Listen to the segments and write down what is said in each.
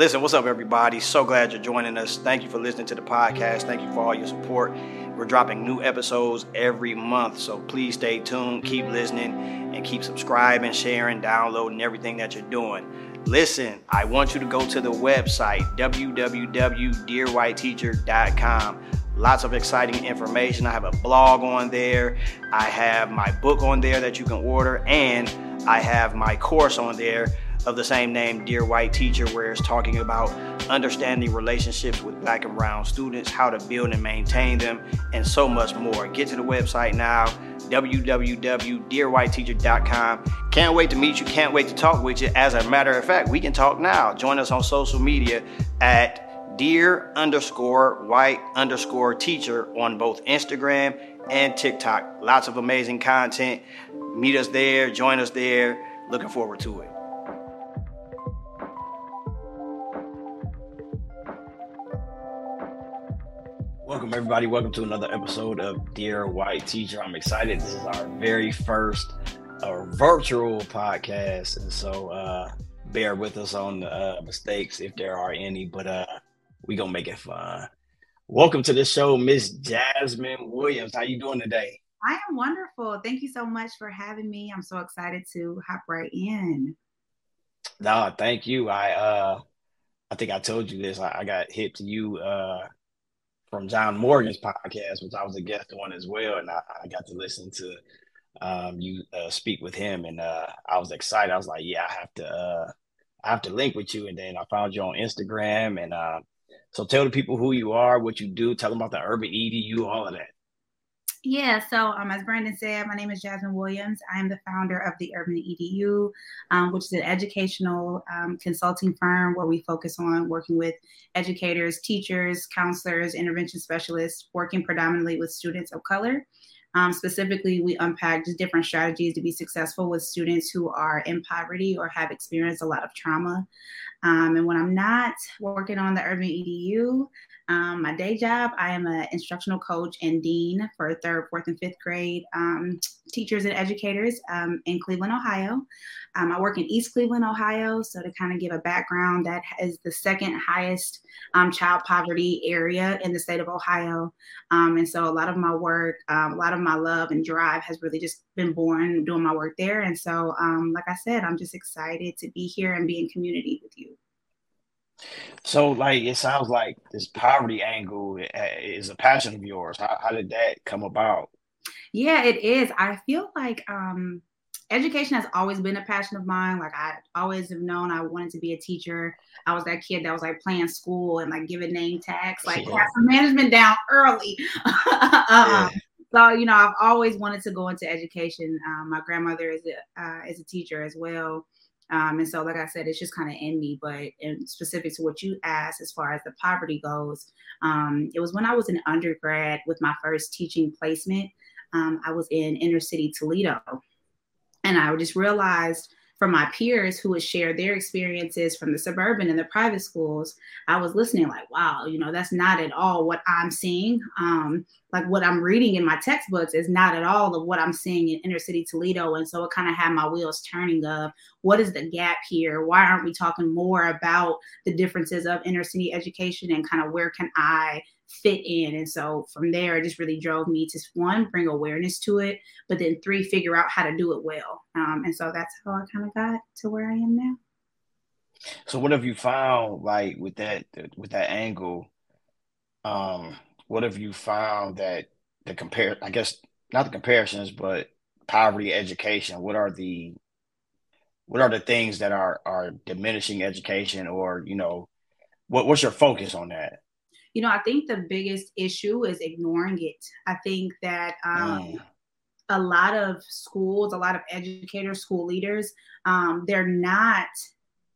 Listen, what's up, everybody? So glad you're joining us. Thank you for listening to the podcast. Thank you for all your support. We're dropping new episodes every month, so please stay tuned, keep listening, and keep subscribing, sharing, downloading everything that you're doing. Listen, I want you to go to the website, www.dearwhiteteacher.com. Lots of exciting information. I have a blog on there. I have my book on there that you can order, and I have my course on there of the same name, Dear White Teacher, where it's talking about understanding relationships with black and brown students, how to build and maintain them, and so much more. Get to the website now, www.dearwhiteteacher.com. Can't wait to meet you, can't wait to talk with you. As a matter of fact, we can talk now. Join us on social media at dear underscore white underscore teacher on both Instagram and TikTok. Lots of amazing content. Meet us there, join us there. Looking forward to it. Welcome, everybody. Welcome to another episode of Dear White Teacher. I'm excited. This is our very first uh, virtual podcast. And so uh, bear with us on the uh, mistakes if there are any, but uh, we going to make it fun. Welcome to the show, Miss Jasmyn Williams. How you doing today? I am wonderful. Thank you so much for having me. I'm so excited to hop right in. No, thank you. I uh I think I told you this. I, I got hit to you uh from John Morgan's podcast, which I was a guest on as well, and I, I got to listen to um, you uh, speak with him, and uh, I was excited. I was like, "Yeah, I have to, uh, I have to link with you." And then I found you on Instagram, and uh, so tell the people who you are, what you do, tell them about the Urban EDU, all of that. Yeah, so um, as Brandon said, my name is Jasmyn Williams. I am the founder of the Urban EDU, um, which is an educational um, consulting firm where we focus on working with educators, teachers, counselors, intervention specialists, working predominantly with students of color. Um, specifically, we unpack just different strategies to be successful with students who are in poverty or have experienced a lot of trauma. Um, and when I'm not working on the Urban EDU, um, my day job, I am an instructional coach and dean for third, fourth, and fifth grade um, teachers and educators um, in Cleveland, Ohio. Um, I work in East Cleveland, Ohio. So, to kind of give a background, that is the second highest um, child poverty area in the state of Ohio. Um, and so, a lot of my work, a lot of my love and drive has really just been born doing my work there. And so, like I said, I'm just excited to be here and be in community with you. So, like, it sounds like this poverty angle is a passion of yours. How, how did that come about? Yeah, it is. I feel like um, education has always been a passion of mine. Like, I always have known I wanted to be a teacher. I was that kid that was like playing school and like giving name tags, like yeah. some management down early. um, yeah. So, you know, I've always wanted to go into education. Um, my grandmother is a uh, is a teacher as well. Um, and so, like I said, it's just kind of in me. But in specific to what you asked, as far as the poverty goes, um, it was when I was an undergrad with my first teaching placement. Um, I was in inner city Toledo, and I just realized from my peers who would share their experiences from the suburban and the private schools, I was listening like, wow, you know, that's not at all what I'm seeing. Um, like what I'm reading in my textbooks is not at all of what I'm seeing in inner city Toledo. And so it kind of had my wheels turning of what is the gap here? Why aren't we talking more about the differences of inner city education and kind of where can I fit in. And so from there, it just really drove me to one, bring awareness to it, but then three, figure out how to do it well. Um, and so that's how I kind of got to where I am now. So what have you found like with that with that angle? Um, what have you found that the compare I guess not the comparisons, but poverty education, what are the what are the things that are are diminishing education or you know what what's your focus on that? You know, I think the biggest issue is ignoring it. I think that um, mm. a lot of schools, a lot of educators, school leaders, um, they're not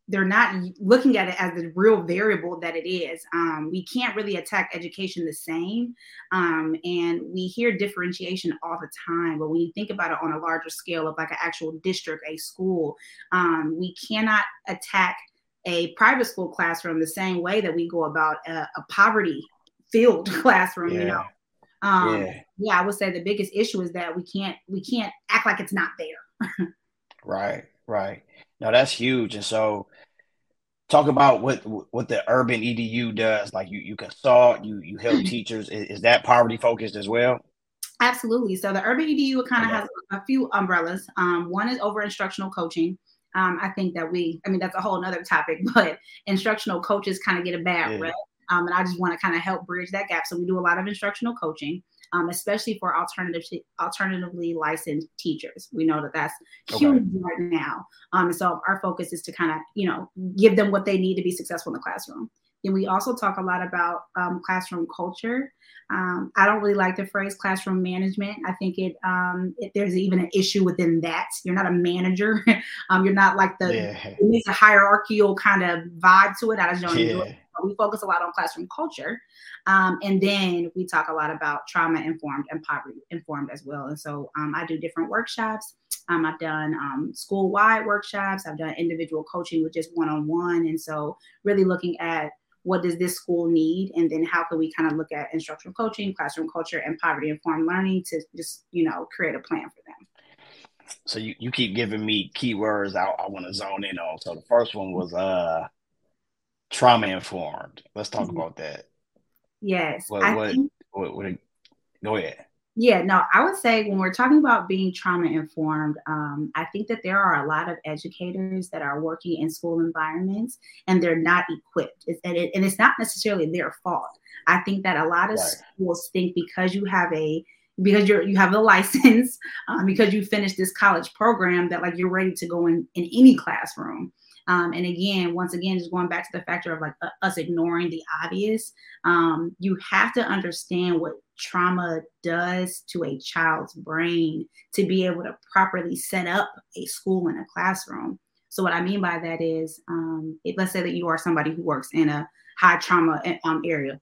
they're not looking at it as the real variable that it is. Um, we can't really attack education the same. Um, and we hear differentiation all the time. But when you think about it on a larger scale of like an actual district, a school, um, we cannot attack a private school classroom the same way that we go about a, a poverty filled classroom yeah. you know? Um, yeah. yeah i would say the biggest issue is that we can't we can't act like it's not there. Right right. Now that's huge and so talk about what what the urban edu does like you you consult you you help teachers is, is that poverty focused as well? Absolutely so the urban edu kind of has a few umbrellas. Um, one is over instructional coaching um, i think that we i mean that's a whole nother topic but instructional coaches kind of get a bad yeah. rep um, and i just want to kind of help bridge that gap so we do a lot of instructional coaching um, especially for alternative alternatively licensed teachers. We know that that's huge okay. right now. Um, so our focus is to kind of you know give them what they need to be successful in the classroom. Then we also talk a lot about um, classroom culture. Um, I don't really like the phrase classroom management. I think it, um, it, there's even an issue within that. You're not a manager. um, you're not like the yeah. it needs a hierarchical kind of vibe to it. I just don't yeah. enjoy it we focus a lot on classroom culture. Um, and then we talk a lot about trauma informed and poverty informed as well. And so um, I do different workshops. Um, I've done um, school wide workshops. I've done individual coaching with just one on one. And so really looking at what does this school need and then how can we kind of look at instructional coaching classroom culture and poverty informed learning to just you know create a plan for them so you, you keep giving me keywords I, I want to zone in on so the first one was uh trauma informed. Let's talk mm-hmm. about that. Yes. What, what, think, what, what, go ahead. Yeah, no, I would say when we're talking about being trauma informed, um, I think that there are a lot of educators that are working in school environments and they're not equipped. It's, and, it, and it's not necessarily their fault. I think that a lot of right. schools think because you have a because you're you have a license um, because you finished this college program that like you're ready to go in in any classroom um, and again, once again, just going back to the factor of like uh, us ignoring the obvious, um, you have to understand what trauma does to a child's brain to be able to properly set up a school and a classroom. So what I mean by that is, um, it, let's say that you are somebody who works in a high trauma um, area,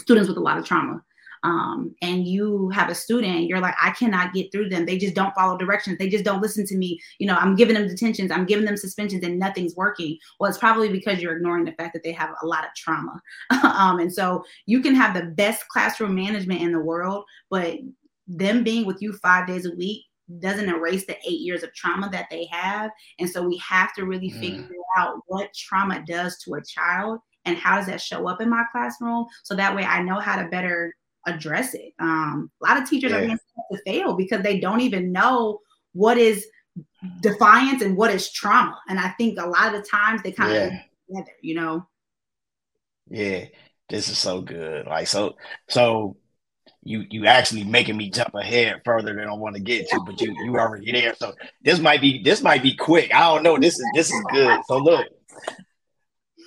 students with a lot of trauma um, and you have a student, you're like, I cannot get through them. They just don't follow directions. They just don't listen to me. You know, I'm giving them detentions, I'm giving them suspensions, and nothing's working. Well, it's probably because you're ignoring the fact that they have a lot of trauma. um, and so you can have the best classroom management in the world, but them being with you five days a week doesn't erase the eight years of trauma that they have. And so we have to really mm. figure out what trauma does to a child and how does that show up in my classroom so that way I know how to better address it. Um, a lot of teachers yeah. are being to fail because they don't even know what is defiance and what is trauma. And I think a lot of the times they kind yeah. of together, you know. Yeah, this is so good. Like so, so you you actually making me jump ahead further than I want to get to, but you you already there. So this might be this might be quick. I don't know. This is this is good. So look,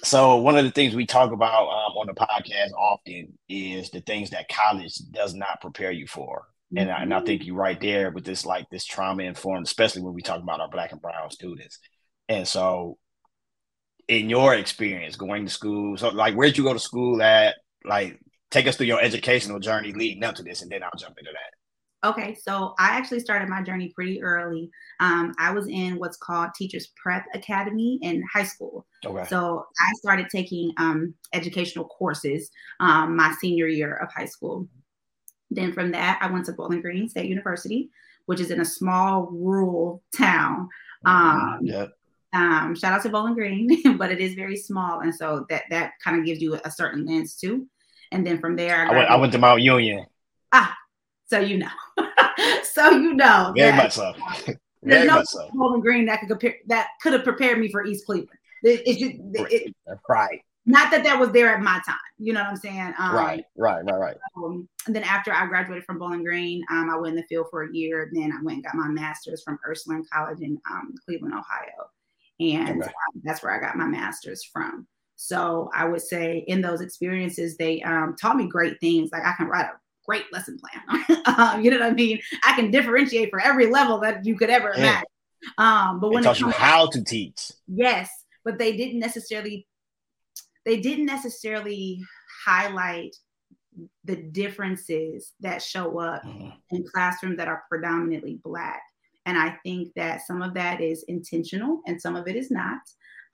so one of the things we talk about um, on the podcast often is the things that college does not prepare you for. And, I, and I think you're right there with this like this trauma informed, especially when we talk about our black and brown students. And so in your experience going to school, so like where'd you go to school at? Like take us through your educational journey leading up to this, and then I'll jump into that. Okay, so I actually started my journey pretty early. Um, I was in what's called Teachers Prep Academy in high school. Okay. So I started taking um, educational courses um, my senior year of high school. Then from that, I went to Bowling Green State University, which is in a small rural town. Um, yep. Um, shout out to Bowling Green, but it is very small, and so that that kind of gives you a certain lens too. And then from there, I, I went, I went to Mount Union. Ah, so you know. so you know. Very much so. Very no much so. Bowling Green that could compare that could have prepared me for East Cleveland. It, it just it, right. Not that that was there at my time. You know what I'm saying? Um, right, right, right, right. Um, and then after I graduated from Bowling Green, um, I went in the field for a year. Then I went and got my master's from Ursuline College in um, Cleveland, Ohio, and okay. Um, that's where I got my master's from. So I would say in those experiences, they um, taught me great things. Like I can write a great lesson plan. um, you know what I mean? I can differentiate for every level that you could ever imagine. Um, but when it, it you how to teach, yes, but they didn't necessarily they didn't necessarily highlight the differences that show up mm-hmm. in classrooms that are predominantly black. And I think that some of that is intentional and some of it is not.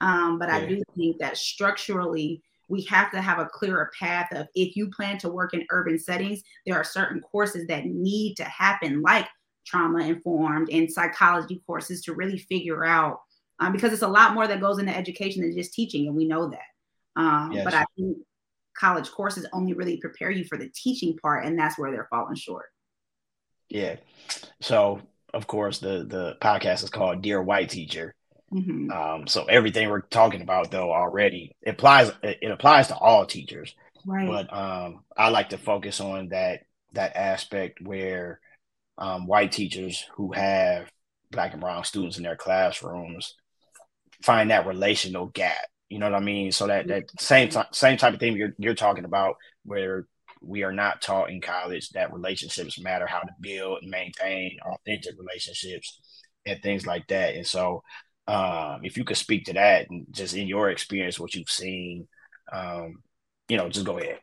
Um, but yeah. I do think that structurally, we have to have a clearer path of if you plan to work in urban settings, there are certain courses that need to happen, like trauma informed and psychology courses, to really figure out um, because it's a lot more that goes into education than just teaching, and we know that. Um, yes. But I think college courses only really prepare you for the teaching part, and that's where they're falling short. Yeah. So of course the the podcast is called Dear White Teacher. Mm-hmm. Um, so everything we're talking about though already it applies it applies to all teachers. Right. But um, I like to focus on that that aspect where um, white teachers who have black and brown students in their classrooms find that relational gap. You know what I mean? So that that same t- same type of thing you're you're talking about where we are not taught in college that relationships matter, how to build and maintain authentic relationships and things like that. And so, um, if you could speak to that and just in your experience, what you've seen, um, you know, just go ahead.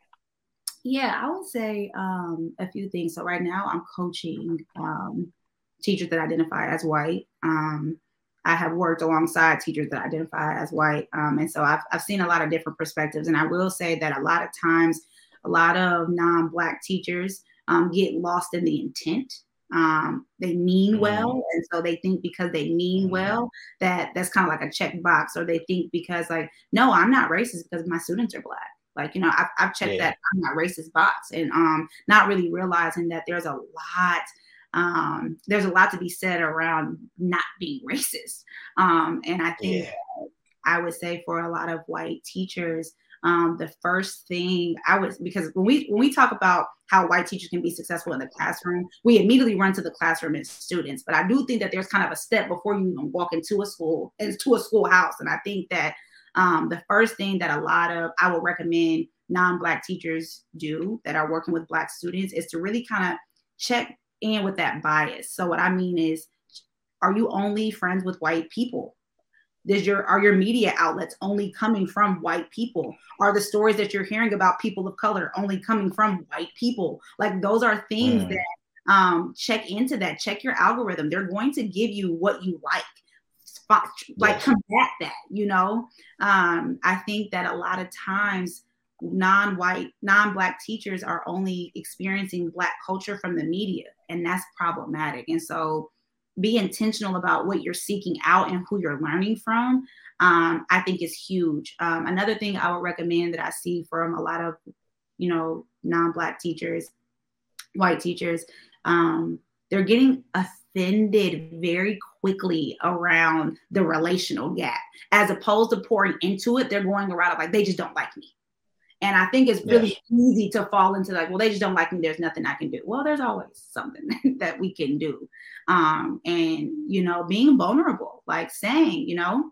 Yeah, I would say um, a few things. So right now, I'm coaching um, teachers that identify as white. Um, I have worked alongside teachers that identify as white, um, and so I've I've seen a lot of different perspectives. And I will say that a lot of times a lot of non-black teachers um, get lost in the intent um, they mean mm-hmm. well and so they think because they mean mm-hmm. well that that's kind of like a check box or they think because like no i'm not racist because my students are black like you know i've, I've checked yeah. that i'm not racist box and um not really realizing that there's a lot um there's a lot to be said around not being racist um and i think yeah. i would say for a lot of white teachers um, the first thing I was because when we when we talk about how white teachers can be successful in the classroom, we immediately run to the classroom and students. But I do think that there's kind of a step before you even walk into a school into a schoolhouse, and I think that um, the first thing that a lot of I would recommend non-black teachers do that are working with black students is to really kind of check in with that bias. So what I mean is, are you only friends with white people? Does your are your media outlets only coming from white people? Are the stories that you're hearing about people of color only coming from white people? Like those are things mm. that um, check into that. Check your algorithm. They're going to give you what you like. Spot, like combat that. You know, um, I think that a lot of times non-white, non-black teachers are only experiencing black culture from the media, and that's problematic. And so be intentional about what you're seeking out and who you're learning from um, i think is huge. Um, another thing i would recommend that i see from a lot of you know non-black teachers white teachers um, they're getting offended very quickly around the relational gap. As opposed to pouring into it they're going around like they just don't like me and I think it's really yes. easy to fall into like, well, they just don't like me. There's nothing I can do. Well, there's always something that we can do. Um, and, you know, being vulnerable, like saying, you know,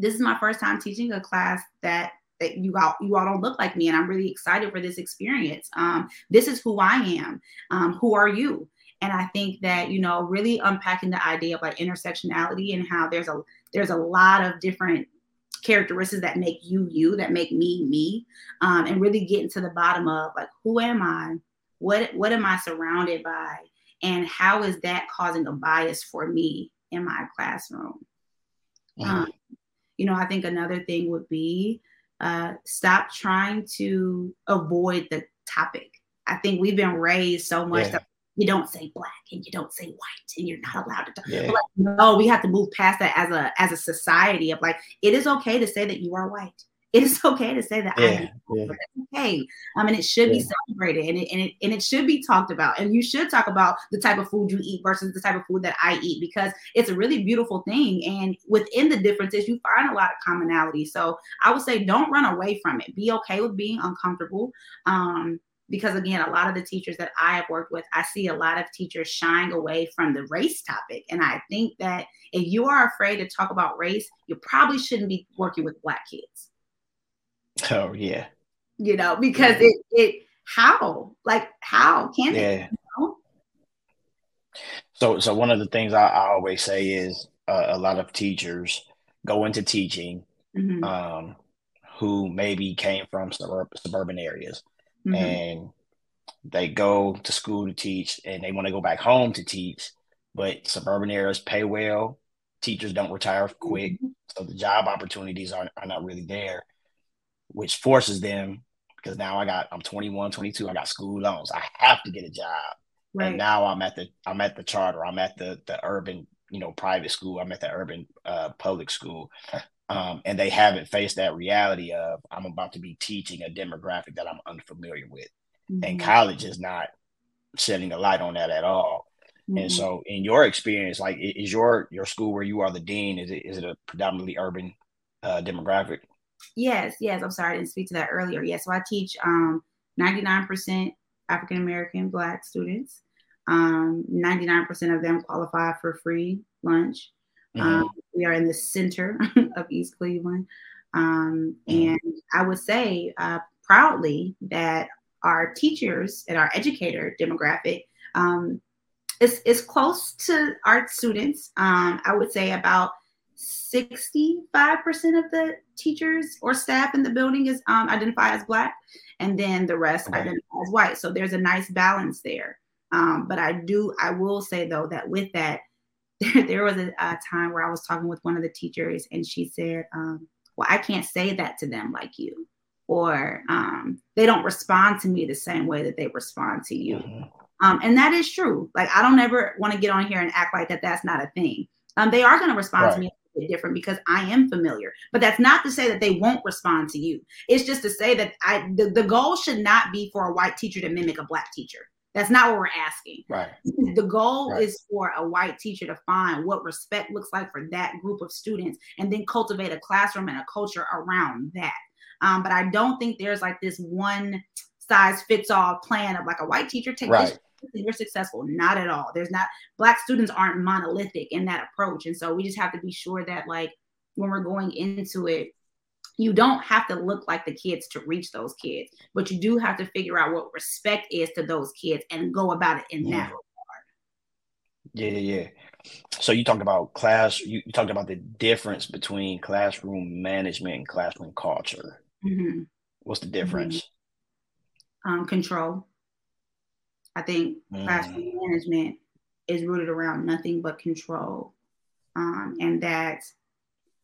this is my first time teaching a class that that you all you all don't look like me and i'm really excited for this experience um, this is who i am um, who are you and i think that you know really unpacking the idea of like intersectionality and how there's a there's a lot of different characteristics that make you you, that make me me, um, and really getting to the bottom of like who am I, what what am I surrounded by, and how is that causing a bias for me in my classroom. Mm-hmm. Um, you know, I think another thing would be uh, stop trying to avoid the topic. I think we've been raised so much yeah. that you don't say black and you don't say white and you're not allowed to talk. Yeah. Like, no, we have to move past that as a as a society of like it is okay to say that you are white. It is okay to say that yeah, I am yeah. okay. I mean, it should be celebrated and it, and it and it should be talked about. And you should talk about the type of food you eat versus the type of food that I eat because it's a really beautiful thing. And within the differences, you find a lot of commonality. So I would say don't run away from it. Be okay with being uncomfortable. Um, because again a lot of the teachers that i have worked with i see a lot of teachers shying away from the race topic and i think that if you are afraid to talk about race you probably shouldn't be working with black kids oh yeah you know because yeah. it it how like how can yeah. it you know? so so one of the things i, I always say is uh, a lot of teachers go into teaching mm-hmm. um, who maybe came from suburb, suburban areas mm-hmm. and they go to school to teach and they want to go back home to teach, but suburban areas pay well. Teachers don't retire quick. Mm-hmm. So the job opportunities are, are not really there, which forces them because now I got I'm 21, 22, I got school loans. I have to get a job. Right. And now I'm at the I'm at the charter, I'm at the the urban you know private school. I'm at the urban uh, public school, um, and they haven't faced that reality of I'm about to be teaching a demographic that I'm unfamiliar with, mm-hmm. and college is not shedding a light on that at all. Mm-hmm. And so, in your experience, like, is your your school where you are the dean? Is it is it a predominantly urban uh, demographic? Yes, yes. I'm sorry I didn't speak to that earlier. Yes, so I teach um, 99% African American Black students. Um, 99% of them qualify for free lunch. Mm-hmm. Um, we are in the center of East Cleveland. Um, mm-hmm. and I would say uh, proudly that our teachers and our educator demographic um, is, is close to our students. Um, I would say about 65% of the teachers or staff in the building is um, identified as Black, and then the rest okay. identify as white. So there's a nice balance there. Um, but I do, I will say though, that with that, there, there was a, a, time where I was talking with one of the teachers, and she said, um, Well, I can't say that to them like you, or um, they don't respond to me the same way that they respond to you. Mm-hmm. Um, and that is true. Like, I don't ever want to get on here and act like that that's not a thing. Um, they are going to respond right. to me different because I am familiar. But that's not to say that they won't respond to you. It's just to say that I the, the goal should not be for a white teacher to mimic a black teacher. That's not what we're asking. Right. The goal right. is for a white teacher to find what respect looks like for that group of students and then cultivate a classroom and a culture around that. Um, but I don't think there's like this one size fits all plan of like a white teacher take right. this you're successful. Not at all. There's not black students aren't monolithic in that approach. And so we just have to be sure that like when we're going into it, you don't have to look like the kids to reach those kids, but you do have to figure out what respect is to those kids and go about it in yeah. that regard. Yeah, yeah, yeah. So you talked about class. You, you talked about the difference between classroom management and classroom culture. Mm-hmm. What's the difference? Mm-hmm. Um, control. I think mm. classroom management is rooted around nothing but control. Um, and that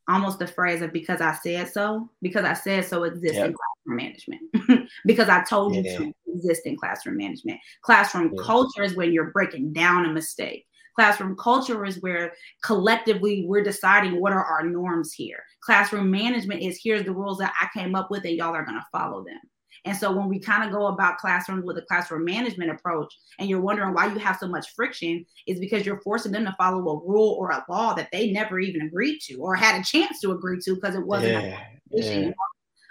almost the phrase of because I said so, because I said so exists yep. in classroom management. because I told yeah. you to exist in classroom management. Classroom yeah. culture is when you're breaking down a mistake. Classroom culture is where collectively we're deciding what are our norms here. Classroom management is here's the rules that I came up with and y'all are going to follow them. And so when we kind of go about classrooms with a classroom management approach, and you're wondering why you have so much friction, is because you're forcing them to follow a rule or a law that they never even agreed to or had a chance to agree to because it wasn't yeah, yeah.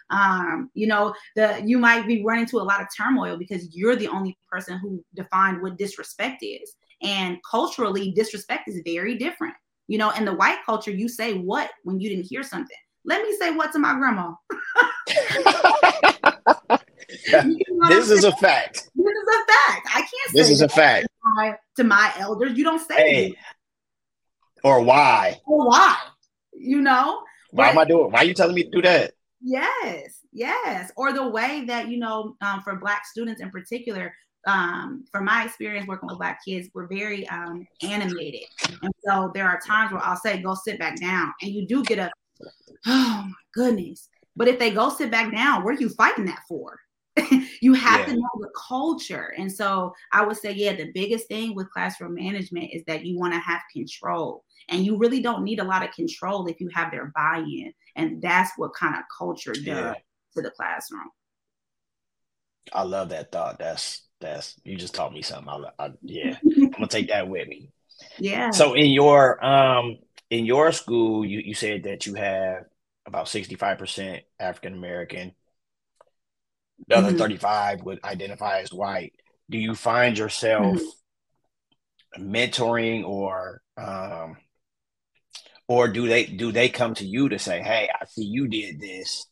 Um, you know, the you might be running to a lot of turmoil because you're the only person who defined what disrespect is. And culturally, disrespect is very different. You know, in the white culture, you say what when you didn't hear something. Let me say what to my grandma. this is a fact. This is a fact. I can't This is a fact. To my, to my, elders, you don't say hey. Or why? Or why? You know? Why but, am I doing? Why are you telling me to do that? Yes, yes. Or the way that, you know, um, for Black students in particular, um, from my experience working with Black kids, we're very um, animated. And so there are times where I'll say, go sit back down. And you do get a, oh my goodness. But if they go sit back down, what are you fighting that for? you have yeah. to know the culture. And so I would say, yeah, the biggest thing with classroom management is that you want to have control. And you really don't need a lot of control if you have their buy in. And that's what kind of culture does yeah. to the classroom. I love that thought. That's, that's, you just taught me something. I, I yeah, I'm going to take that with me. Yeah. So in your, um, in your school, you, you said that you have about 65% African American the other mm-hmm. 35 would identify as white. Do you find yourself mm-hmm. mentoring or um or do they do they come to you to say hey i see you did this.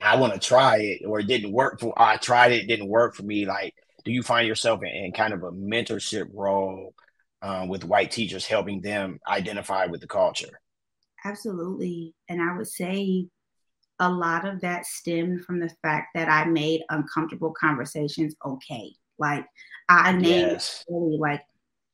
I want to try it or it didn't work for i tried it, it didn't work for me. Like do you find yourself in, in kind of a mentorship role um, with white teachers helping them identify with the culture? Absolutely. And i would say a lot of that stemmed from the fact that I made uncomfortable conversations okay. Like I named yes. really like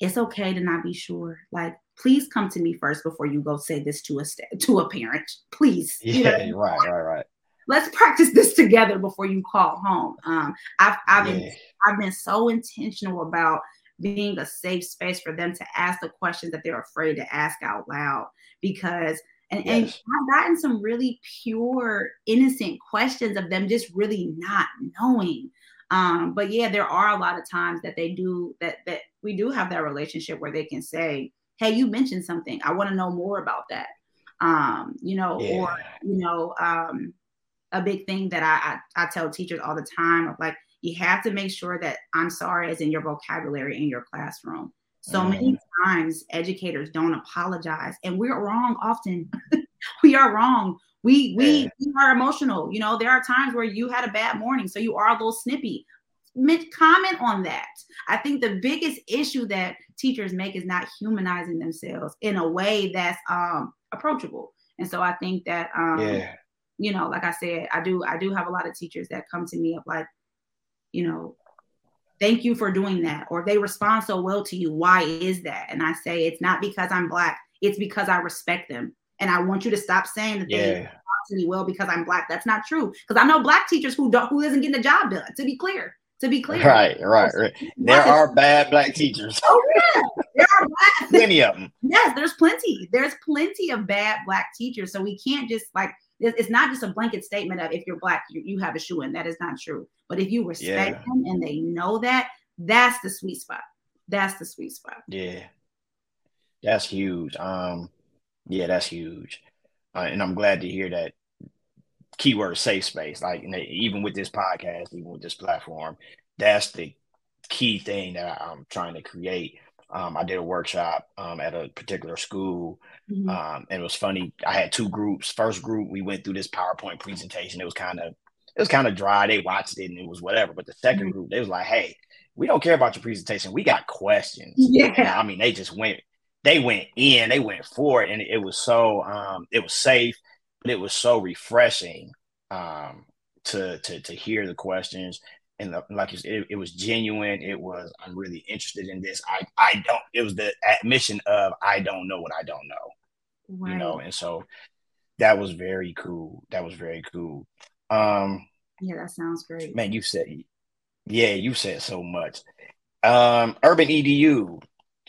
it's okay to not be sure. Like please come to me first before you go say this to a st- to a parent. Please. Yeah, you know? right, right, right. Let's practice this together before you call home. Um, I've I've yeah. been I've been so intentional about being a safe space for them to ask the questions that they're afraid to ask out loud because and, yes. and I've gotten some really pure, innocent questions of them just really not knowing. Um, but yeah, there are a lot of times that they do that that we do have that relationship where they can say, Hey, you mentioned something. I want to know more about that. Um, you know, yeah. or you know, um, a big thing that I, I I tell teachers all the time of like, you have to make sure that I'm sorry is in your vocabulary in your classroom. So mm. many times educators don't apologize and we're wrong often. we are wrong. We we, yeah. we are emotional. You know, there are times where you had a bad morning, so you are a little snippy. Comment on that. I think the biggest issue that teachers make is not humanizing themselves in a way that's um, approachable. And so I think that um, yeah. you know, like I said, I do I do have a lot of teachers that come to me of like, you know, thank you for doing that or they respond so well to you why is that? And i say it's not because i'm black it's because i respect them. And i want you to stop saying that yeah. they respond to me well because i'm black. That's not true because i know black teachers who don't who isn't getting the job done to be clear to be clear. Right right right. There are bad black teachers. Oh yeah. There are black plenty of them yes there's plenty. There's plenty of bad black teachers. So we can't just like it's not just a blanket statement of if you're black, you, you have a shoe in. That is not true. But if you respect yeah. them and they know that, that's the sweet spot. That's the sweet spot. Yeah. That's huge. Um, yeah, that's huge. Uh, and I'm glad to hear that keyword safe space. Like even with this podcast, even with this platform, that's the key thing that I'm trying to create um, I did a workshop um, at a particular school, mm-hmm. um, and it was funny. I had two groups. First group, we went through this PowerPoint presentation. It was kind of it was kind of dry. They watched it and it was whatever. But the 2nd mm-hmm. group, they was like, "Hey, we don't care about your presentation. We got questions." Yeah, and I mean, they just went. They went in. They went for it, and it was so. Um, it was safe, but it was so refreshing um, to to to hear the questions and like you said, it, it, was genuine. It was I'm really interested in this. I I don't. It was the admission of I don't know what I don't know. Right. You know, and so that was very cool. That was very cool. Um, yeah, that sounds great. Man, you said, yeah, you said so much. Um, Urban EDU.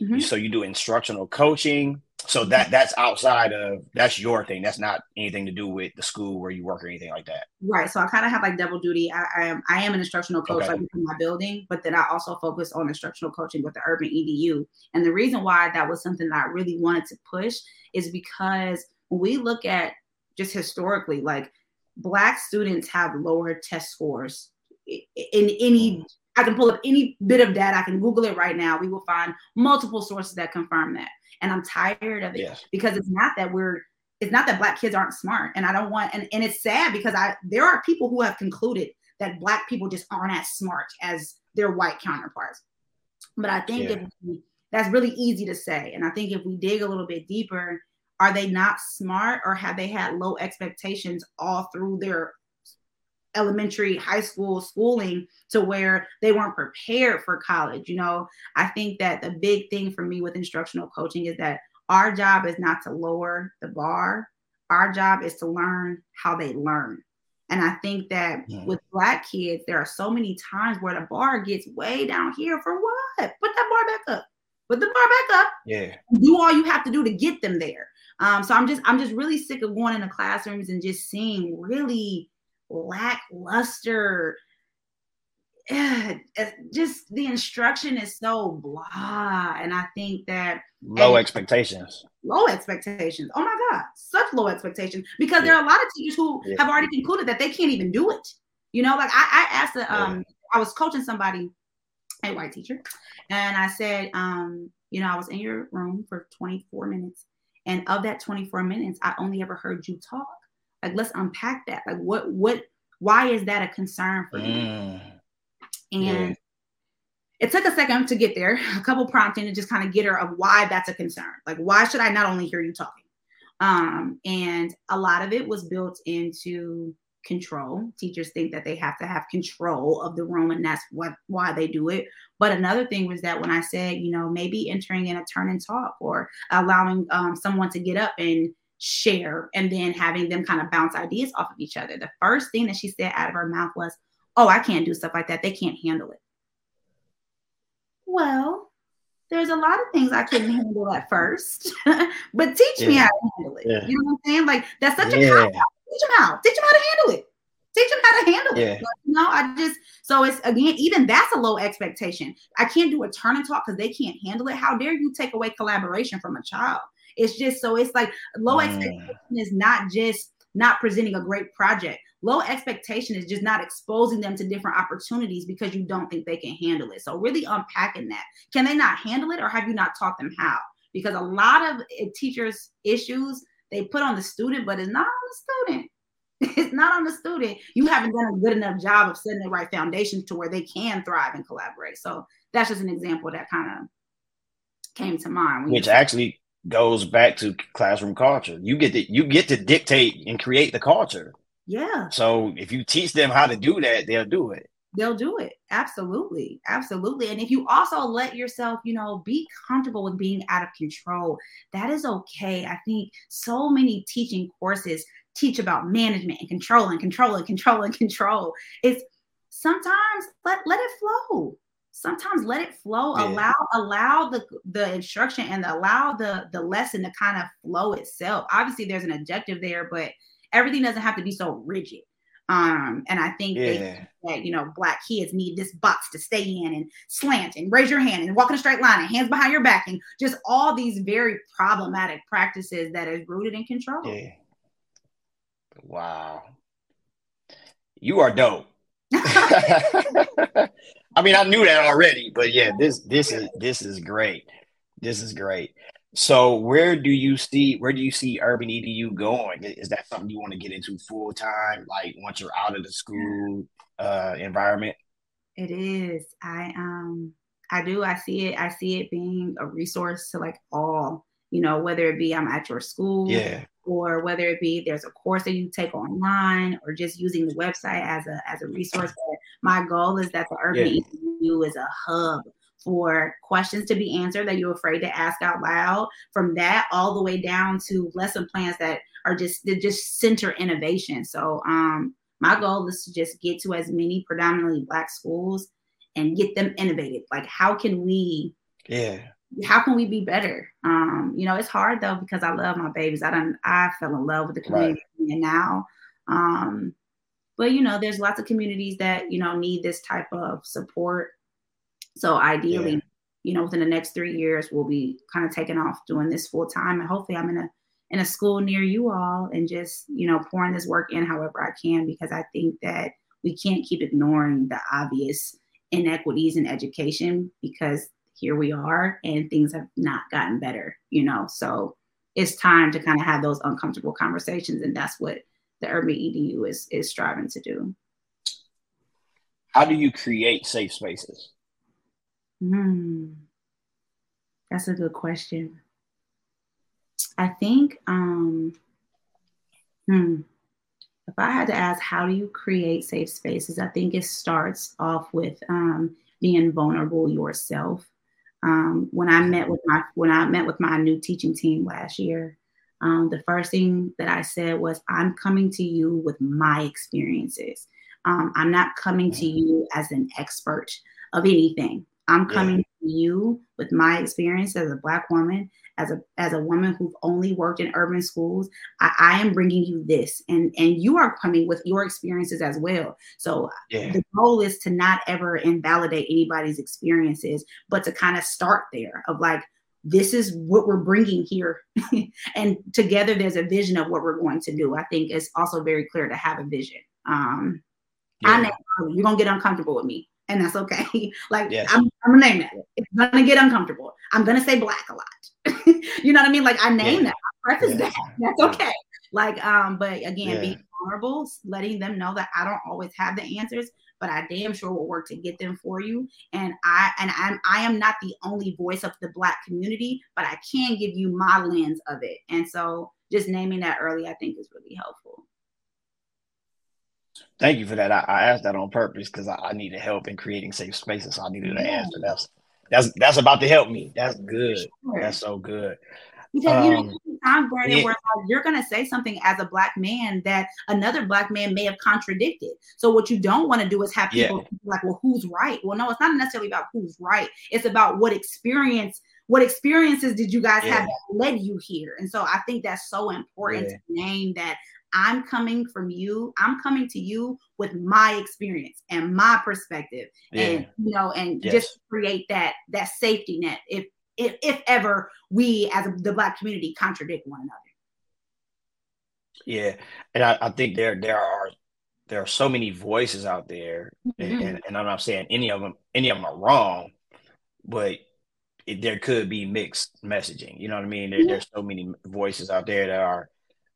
Mm-hmm. So you do instructional coaching so that that's outside of that's your thing that's not anything to do with the school where you work or anything like that right so i kind of have like double duty i, I am i am an instructional coach okay. like in my building but then i also focus on instructional coaching with the urban edu and the reason why that was something that i really wanted to push is because when we look at just historically like black students have lower test scores in any mm. I can pull up any bit of data. I can Google it right now. We will find multiple sources that confirm that. And I'm tired of it yes. because it's not that we're it's not that black kids aren't smart. And I don't want and, and it's sad because I there are people who have concluded that black people just aren't as smart as their white counterparts. But I think yeah. if we, that's really easy to say. And I think if we dig a little bit deeper, are they not smart or have they had low expectations all through their elementary, high school schooling to where they weren't prepared for college. You know, I think that the big thing for me with instructional coaching is that our job is not to lower the bar, our job is to learn how they learn. And I think that yeah. with black kids, there are so many times where the bar gets way down here for what? Put that bar back up. Put the bar back up. Yeah. Do all you have to do to get them there. Um, so I'm just I'm just really sick of going into classrooms and just seeing really lackluster. Just the instruction is so blah, and I think that low expectations. Low expectations. Oh my God, such low expectations because yeah. there are a lot of teachers who yeah. have already concluded that they can't even do it. You know, like I, I asked, the, um, yeah. I was coaching somebody, a white teacher, and I said, um, you know, I was in your room for 24 minutes, and of that 24 minutes, I only ever heard you talk. Like, let's unpack that. Like, what, what, why is that a concern for you? Mm. And yeah. it took a second to get there, a couple prompting to just kind of get her of why that's a concern. Like, why should I not only hear you talking? Um, and a lot of it was built into control. Teachers think that they have to have control of the room, and that's what why they do it. But another thing was that when I said, you know, maybe entering in a turn and talk or allowing um, someone to get up and share and then having them kind of bounce ideas off of each other. The first thing that she said out of her mouth was, Oh, I can't do stuff like that. They can't handle it. Well, there's a lot of things I couldn't handle at first, but teach yeah. me how to handle it. Yeah. You know what I'm saying? Like that's such yeah. a cop Teach them how. Teach them how to handle it. Teach them how to handle it. You know, I just so it's again even that's a low expectation. I can't do a turn and talk because they can't handle it. How dare you take away collaboration from a child? It's just so it's like low mm. expectation is not just not presenting a great project. Low expectation is just not exposing them to different opportunities because you don't think they can handle it. So really unpacking that. Can they not handle it or have you not taught them how? Because a lot of eh, teachers' issues they put on the student, but it's not on the student. It's not on the student. You haven't done a good enough job of setting the right foundation to where they can thrive and collaborate. So that's just an example that kind of came to mind. Which actually goes back to classroom culture. You get to you get to dictate and create the culture. Yeah. So if you teach them how to do that, they'll do it. They'll do it. Absolutely. Absolutely. And if you also let yourself, you know, be comfortable with being out of control, that is okay. I think so many teaching courses teach about management and control and control and control and control. It's sometimes let let it flow sometimes let it flow yeah. allow allow the the instruction and allow the the lesson to kind of flow itself. Obviously there's an objective there but everything doesn't have to be so rigid. Um and i think yeah. that you know black kids need this box to stay in and slant and raise your hand and walk in a straight line and hands behind your back and just all these very problematic practices that is rooted in control. Yeah. Wow. You are dope I mean, I knew that already, but yeah, this this is this is great. This is great. So, where do you see where do you see urban edu going? Is that something you want to get into full time, like once you're out of the school uh, environment? It is. I um I do. I see it. I see it being a resource to like all. You know, whether it be I'm at your school, yeah, or whether it be there's a course that you take online or just using the website as a as a resource. But my goal is that the Urban yeah. EDU is a hub for questions to be answered that you're afraid to ask out loud. From that all the way down to lesson plans that are just that just center innovation. So um my goal is to just get to as many predominantly black schools and get them innovative. Like how can we yeah how can we be better? Um, you know, it's hard though because I love my babies. I don't I fell in love with the community right. and now. Um, but you know, there's lots of communities that, you know, need this type of support. So ideally, yeah. you know, within the next three years, we'll be kind of taking off doing this full time. And hopefully I'm in a in a school near you all and just, you know, pouring this work in however I can because I think that we can't keep ignoring the obvious inequities in education because here we are and things have not gotten better, you know. So it's time to kind of have those uncomfortable conversations. And that's what the urban EDU is is striving to do. How do you create safe spaces? Hmm. That's a good question. I think um hmm if I had to ask how do you create safe spaces, I think it starts off with um, being vulnerable yourself um, when I met with my when I met with my new teaching team last year, um, the first thing that I said was, "I'm coming to you with my experiences. Um, I'm not coming to you as an expert of anything. I'm coming you with my experience as a Black woman, as a as a woman who's only worked in urban schools, I, I, am bringing you this, and and you are coming with your experiences as well. So yeah. the goal is to not ever invalidate anybody's experiences, but to kind of start there of like this is what we're bringing here and together there's a vision of what we're going to do i think it's also very clear to have a vision um yeah. i know you're gonna get uncomfortable with me and that's okay like yes. I'm, I'm gonna name that. it's gonna get uncomfortable i'm gonna say black a lot you know what I mean? Like I name yeah. that, I preface yeah. that. That's okay. Like, um, but again, yeah. being vulnerable, letting them know that I don't always have the answers, but I damn sure will work to get them for you. And I and I'm I am not the only voice of the black community, but I can give you my lens of it. And so just naming that early, I think is really helpful. Thank you for that. I, I asked that on purpose because I, I, needed help in creating safe spaces. So I needed an answer. That's that's that's about to help me. That's good. Sure. That's so good. Because um, you know, times, Brandon, yeah. where like, you're going to say something as a black man that another black man may have contradicted. So what you don't want to do is have people yeah. like, well, who's right? Well, no, it's not necessarily about who's right. It's about what experience what experiences did you guys yeah. have that led you here? And so I think that's so important to name that I'm coming from you. I'm coming to you with my experience and my perspective, yeah. and you know, and yes. just create that that safety net if if if ever we as the black community contradict one another. Yeah, and I, I think there there are there are so many voices out there, mm-hmm. and, and I'm not saying any of them any of them are wrong, but it, there could be mixed messaging. You know what I mean? There, yeah. There's so many voices out there that are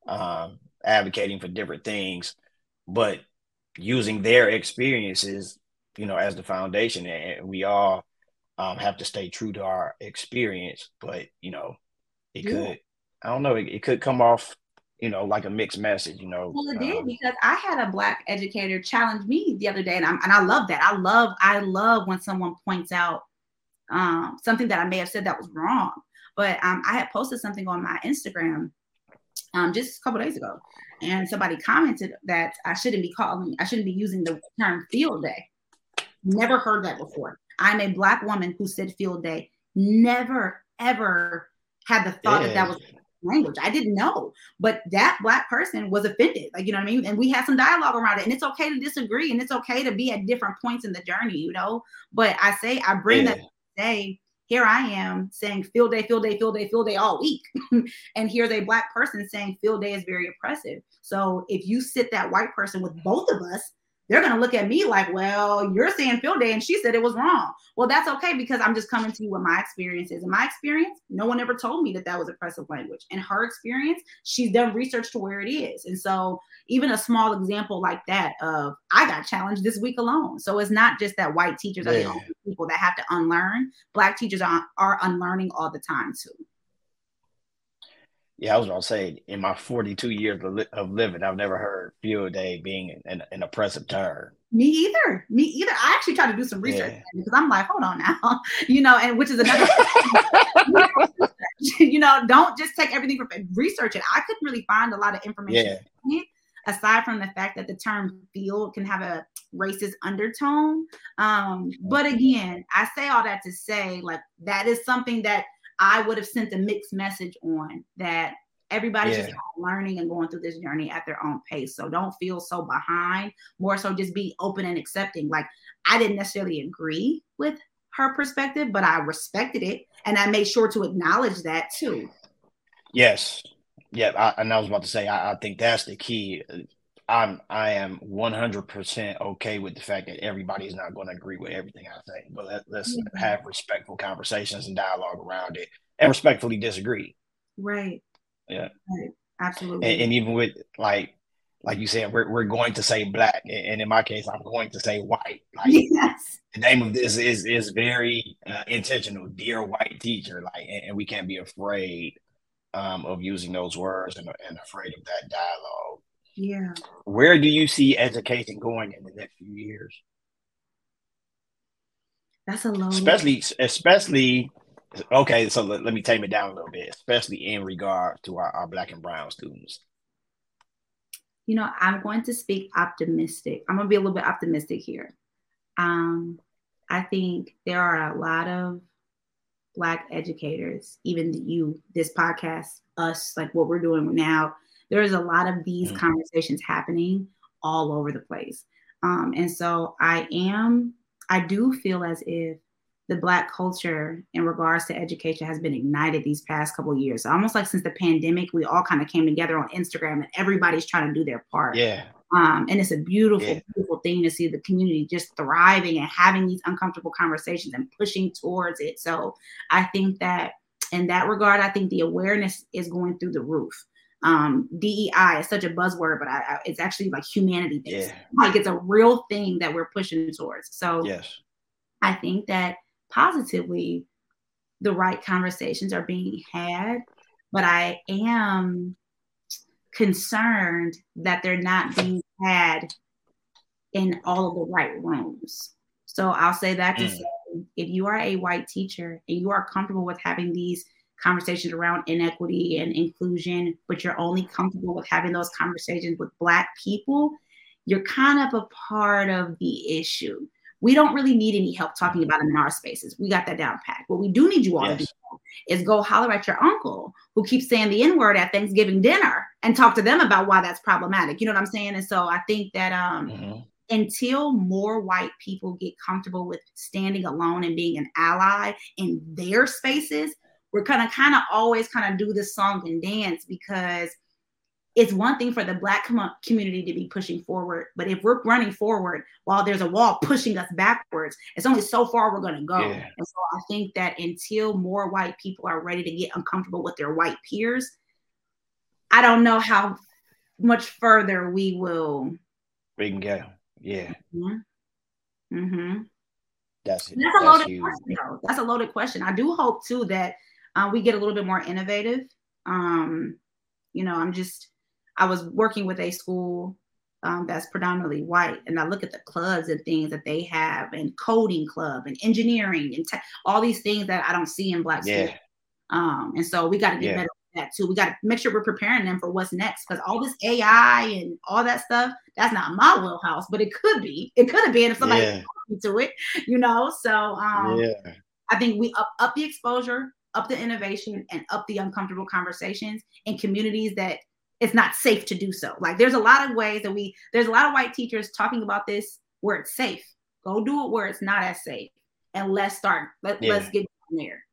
um, advocating for different things, but using their experiences, you know, as the foundation. And we all um, have to stay true to our experience. But you know, it yeah. could, I don't know, it, it, could come off, you know, like a mixed message. You know, well, it did um, because I had a black educator challenge me the other day, and, I'm, and I love that. I love, I love when someone points out um, something that I may have said that was wrong. But um, I had posted something on my Instagram um, just a couple days ago, and somebody commented that I shouldn't be calling, I shouldn't be using the term field day. Never heard that before. I'm a black woman who said field day. Never ever had the thought yeah. that that was language. I didn't know, but that black person was offended. Like, you know what I mean? And we had some dialogue around it. And it's okay to disagree and it's okay to be at different points in the journey, you know? But I say, I bring yeah. that day, here I am saying field day, field day, field day, field day all week. and here's a black person saying field day is very oppressive. So if you sit that white person with both of us, they're going to look at me like, well, you're saying field day and she said it was wrong. Well, that's okay because I'm just coming to you with my experiences. And my experience, no one ever told me that that was oppressive language. And her experience, she's done research to where it is. And so even a small example like that of I got challenged this week alone. So it's not just that white teachers yeah. are the only people that have to unlearn. Black teachers are, are unlearning all the time too. Yeah, I was gonna say in my 42 years of, li- of living, I've never heard field day being an, an, oppressive term. Me either. Me either. I actually tried to do some research yeah. because I'm like, hold on now, you know, and which is another. you know, don't just take everything from research it. I couldn't really find a lot of information. Yeah. Aside from the fact that the term field can have a racist undertone. Um, but again, I say all that to say, like, that is something that I would have sent a mixed message on that everybody's yeah. just learning and going through this journey at their own pace. So don't feel so behind. More so, just be open and accepting. Like I didn't necessarily agree with her perspective, but I respected it, and I made sure to acknowledge that too. Yes, yeah, I, and I was about to say I, I think that's the key. I'm I am 100% okay with the fact that everybody's not going to agree with everything I say, but let, us mm-hmm. have respectful conversations and dialogue around it, and respectfully disagree. Right. Yeah. Right. Absolutely. And, and, even with like like you said, we're we're going to say black, and in my case, I'm going to say white. Like, yes. The name of this is is very uh, intentional, dear white teacher. Like, and, and we can't be afraid um, of using those words and, and afraid of that dialogue. Yeah. Where do you see education going in the next few years? That's a low. Especially, especially. Okay, so let, let me tame it down a little bit, especially in regard to our, our black and brown students. You know, I'm going to speak optimistic. I'm going to be a little bit optimistic here. Um, I think there are a lot of black educators, even you, this podcast, us, like what we're doing now, there's a lot of these mm-hmm. conversations happening all over the place. Um, and so I am, I do feel as if the black culture in regards to education has been ignited these past couple years. Almost like since the pandemic, we all kind of came together on Instagram and everybody's trying to do their part. Yeah. Um, and it's a beautiful, yeah. beautiful thing to see the community just thriving and having these uncomfortable conversations and pushing towards it. So I think that in that regard, I think the awareness is going through the roof um, DEI is such a buzzword, but I, I, it's actually like humanity based. Yeah. Like it's a real thing that we're pushing towards. So yes, I think that positively, the right conversations are being had, but I am concerned that they're not being had in all of the right rooms. So I'll say that to mm. say, if you are a white teacher and you are comfortable with having these conversations around inequity and inclusion, but you're only comfortable with having those conversations with Black people, you're kind of a part of the issue. We don't really need any help talking about them in our spaces. We got that down pat. What we do need you all yes. to do is go holler at your uncle who keeps saying the N word at Thanksgiving dinner and talk to them about why that's problematic. You know what I'm saying? And so I think that um, mm-hmm. until more white people get comfortable with standing alone and being an ally in their spaces, we're gonna kind of always kind of do this song and dance because it's one thing for the black com- community to be pushing forward but if we're running forward while there's a wall pushing us backwards it's only so far we're going to go yeah. and so i think that until more white people are ready to get uncomfortable with their white peers i don't know how much further we will we can go yeah mm-hmm. mm-hmm. That's, that's a loaded huge. question though. that's a loaded question i do hope too that uh, we get a little bit more innovative um you know i'm just I was working with a school um, that's predominantly white, and I look at the clubs and things that they have, and coding club, and engineering, and te- all these things that I don't see in black yeah. schools. Um, and so we got to get yeah. better at that too. We got to make sure we're preparing them for what's next, because all this AI and all that stuff that's not my wheelhouse, but it could be. It could have been if somebody yeah. to it, you know. So um, yeah. I think we up up the exposure, up the innovation, and up the uncomfortable conversations in communities that it's not safe to do so. Like there's a lot of ways that we there's a lot of white teachers talking about this where it's safe. Go do it where it's not as safe, and let's start. Let, yeah. Let's get there.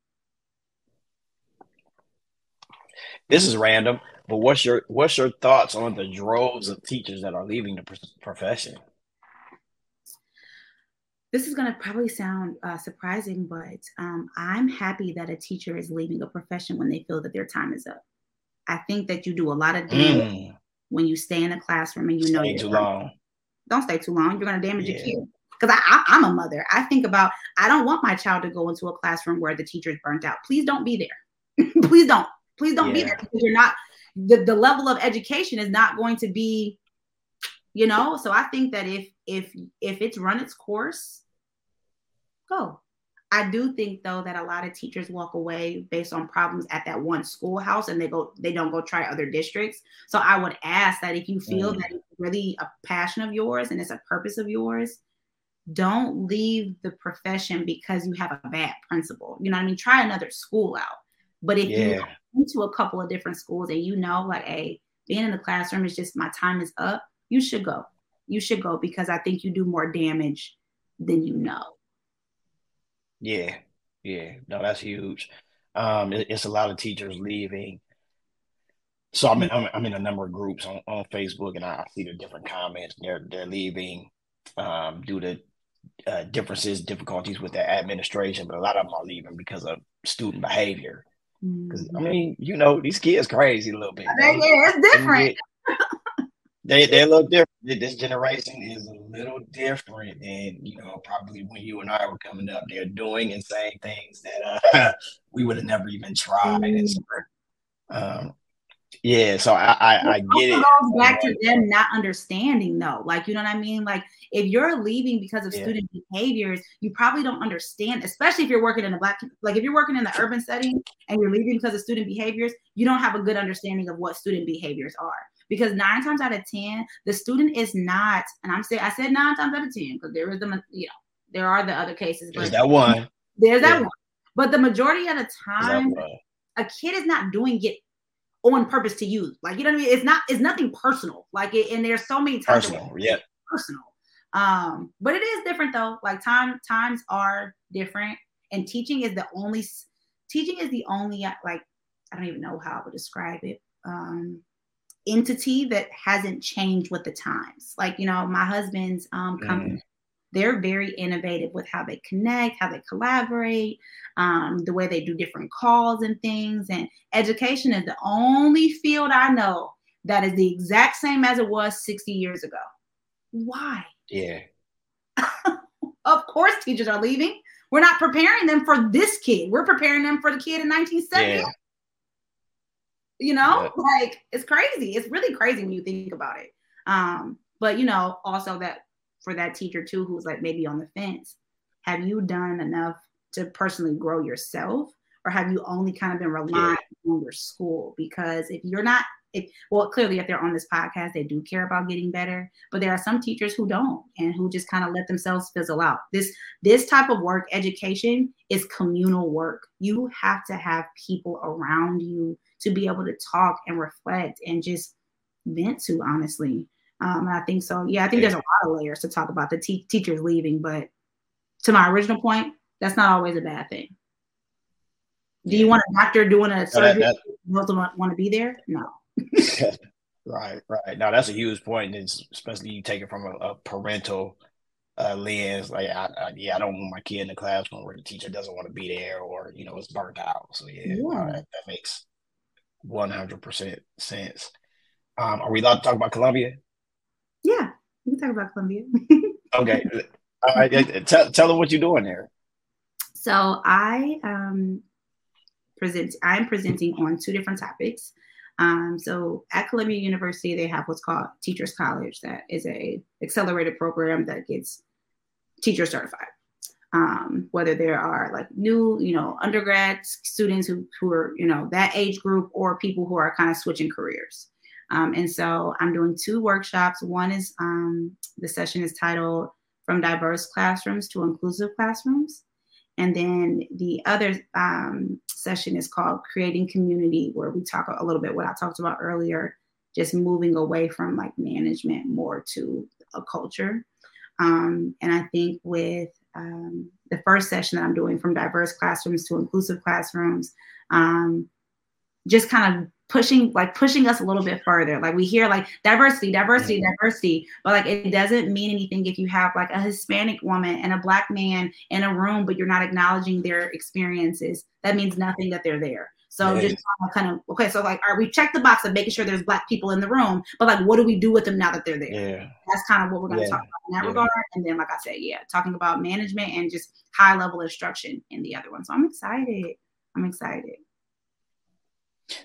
This is random, but what's your what's your thoughts on the droves of teachers that are leaving the profession? This is going to probably sound uh, surprising, but um, I'm happy that a teacher is leaving a profession when they feel that their time is up. I think that you do a lot of damage mm. when you stay in a classroom and you know stay too long. Don't stay too long. You're going to damage yeah. your kid. Because I, I, am a mother. I think about I don't want my child to go into a classroom where the teacher's burnt out. Please don't be there. Please don't. Please don't yeah. be there because you're not the, the level of education is not going to be, you know. So I think that if if if it's run its course, go I do think though that a lot of teachers walk away based on problems at that one schoolhouse and they go they don't go try other districts. So I would ask that if you feel mm. that it's really a passion of yours and it's a purpose of yours, don't leave the profession because you have a bad principal. You know what I mean? Try another school out. But if yeah. you into a couple of different schools and you know like hey, being in the classroom is just my time is up, you should go. You should go because I think you do more damage than you know. Yeah, yeah, no, that's huge. Um, it, it's a lot of teachers leaving. So I'm in, I'm, I'm in a number of groups on, on Facebook, and I, see the different comments. They're they're leaving um, due to uh, differences, difficulties with the administration, but a lot of them are leaving because of student behavior. Because I mm-hmm. mean, you know, these kids crazy a little bit. Yeah, it's different. they they they look different. This generation is a little different than you know probably when you and I were coming up. They're doing and saying things that uh, we would have never even tried. And so, um, yeah, so I I, I get it. Goes back to them not understanding though, like you know what I mean. Like if you're leaving because of yeah. student behaviors, you probably don't understand, especially if you're working in a black like if you're working in the urban setting and you're leaving because of student behaviors, you don't have a good understanding of what student behaviors are because nine times out of ten, the student is not, and I'm saying I said nine times out of ten because there is the you know there are the other cases. There's that one. There's yeah. that one. But the majority of the time, a kid is not doing it on purpose to you. Like you know what I mean? It's not. It's nothing personal. Like it, and there's so many times. Personal. Yeah. Personal. Um, but it is different though. Like time times are different, and teaching is the only teaching is the only like I don't even know how I would describe it. Um, entity that hasn't changed with the times. Like, you know, my husband's um, mm. company, mm. they're very innovative with how they connect, how they collaborate, um, the way they do different calls and things. And education is the only field I know that is the exact same as it was 60 years ago. Why? Yeah. of course, teachers are leaving. We're not preparing them for this kid. We're preparing them for the kid in 1970. Yeah you know yeah. like it's crazy it's really crazy when you think about it um but you know also that for that teacher too who's like maybe on the fence have you done enough to personally grow yourself or have you only kind of been relying yeah. on your school? Because if you're not if, well, clearly, if they're on this podcast, they do care about getting better. But there are some teachers who don't, and who just kind of let themselves fizzle out. This this type of work, education, is communal work. You have to have people around you to be able to talk and reflect and just vent to. Honestly, um, I think so. Yeah, I think there's a lot of layers to talk about the te- teachers leaving, but to my original point, that's not always a bad thing. Do you want a doctor doing a surgery? That, that, want to be there? No. right, right. Now that's a huge point, and especially you take it from a, a parental uh, lens. Like, I, I, yeah, I don't want my kid in the classroom where the teacher doesn't want to be there, or you know, it's burnt out. So yeah, yeah. That, that, makes one hundred percent sense. Um, are we allowed to talk about Columbia? Yeah, we can talk about Columbia. okay, all right. Tell tell them what you're doing there. So I um present. I'm presenting on two different topics. Um, so at Columbia University, they have what's called Teachers College, that is a accelerated program that gets teacher certified. Um, whether there are like new, you know, undergrad students who, who are, you know, that age group or people who are kind of switching careers. Um, and so I'm doing two workshops. One is um, the session is titled From Diverse Classrooms to Inclusive Classrooms. And then the other um, session is called Creating Community, where we talk a little bit what I talked about earlier, just moving away from like management more to a culture. Um, and I think with um, the first session that I'm doing from diverse classrooms to inclusive classrooms, um, just kind of pushing like pushing us a little bit further. Like we hear like diversity diversity diversity but like it doesn't mean anything if you have like a hispanic woman and a black man in a room but you're not acknowledging their experiences. That means nothing that they're there so yeah. just kind of okay so like are we check the box of making sure there's black people in the room but like what do we do with them now that they're there yeah that's kind of what we're going to yeah. talk about in that yeah. regard and then like i said yeah talking about management and just high level instruction in the other one so i'm excited i'm excited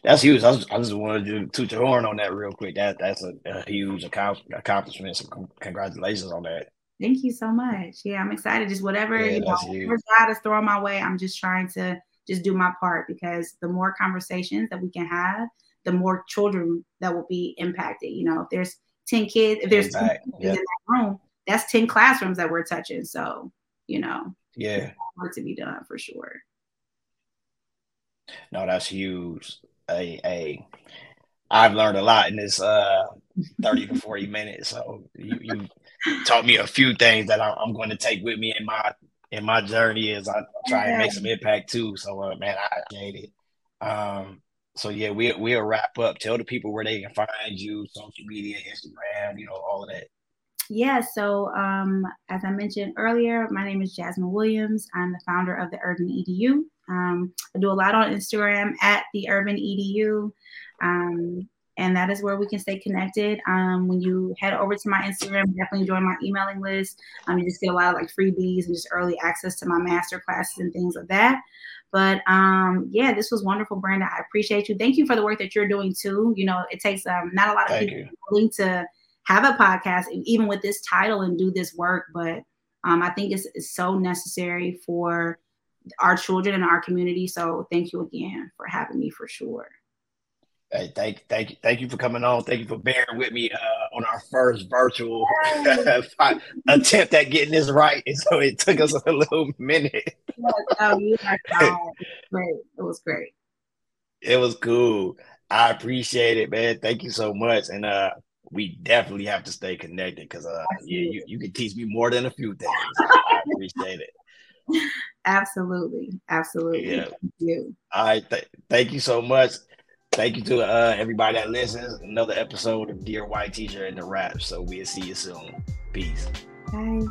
that's huge. I, just, I just wanted to toot your horn on that real quick. That that's a, a huge accomplishment. So congratulations on that. Thank you so much. Yeah, I'm excited. Just whatever yeah, you know, whatever God is throwing my way, I'm just trying to just do my part because the more conversations that we can have, the more children that will be impacted. You know, if there's 10 kids, if there's 10 kids yeah. in that room, that's 10 classrooms that we're touching. So, you know, yeah, work to be done for sure. No, that's huge a a I've learned a lot in this uh 30 to 40 minutes. So you, you taught me a few things that I'm, I'm, going to take with me in my in my journey as I try and make some impact too. So uh, man, I appreciate it. Um, so yeah, we we'll wrap up. Tell the people where they can find you, social media, Instagram, you know, all of that. Yeah, so um, as I mentioned earlier, my name is Jasmyn Williams. I'm the founder of the Urban EDU. Um, I do a lot on Instagram at the Urban EDU. Um, and that is where we can stay connected. Um, when you head over to my Instagram, definitely join my emailing list. Um, you just get a lot of like freebies and just early access to my master classes and things like that. But um, yeah, this was wonderful, Brandon. I appreciate you. Thank you for the work that you're doing too. You know, it takes um, not a lot of Thank people willing to have a podcast, even with this title and do this work. But um, I think it's, it's so necessary for our children and our community. So thank you again for having me for sure. Hey, thank, thank you, thank you for coming on. Thank you for bearing with me uh, on our first virtual attempt at getting this right. And so it took us a little minute. oh, you great. It was great. It was cool. I appreciate it, man. Thank you so much. And uh, we definitely have to stay connected because uh, yeah, you, you can teach me more than a few things. I appreciate it. Absolutely. Absolutely. Yeah. Thank you. All right. Th- thank you so much. Thank you to uh, everybody that listens. Another episode of Dear White Teacher and the Rap. So we'll see you soon. Peace. Bye.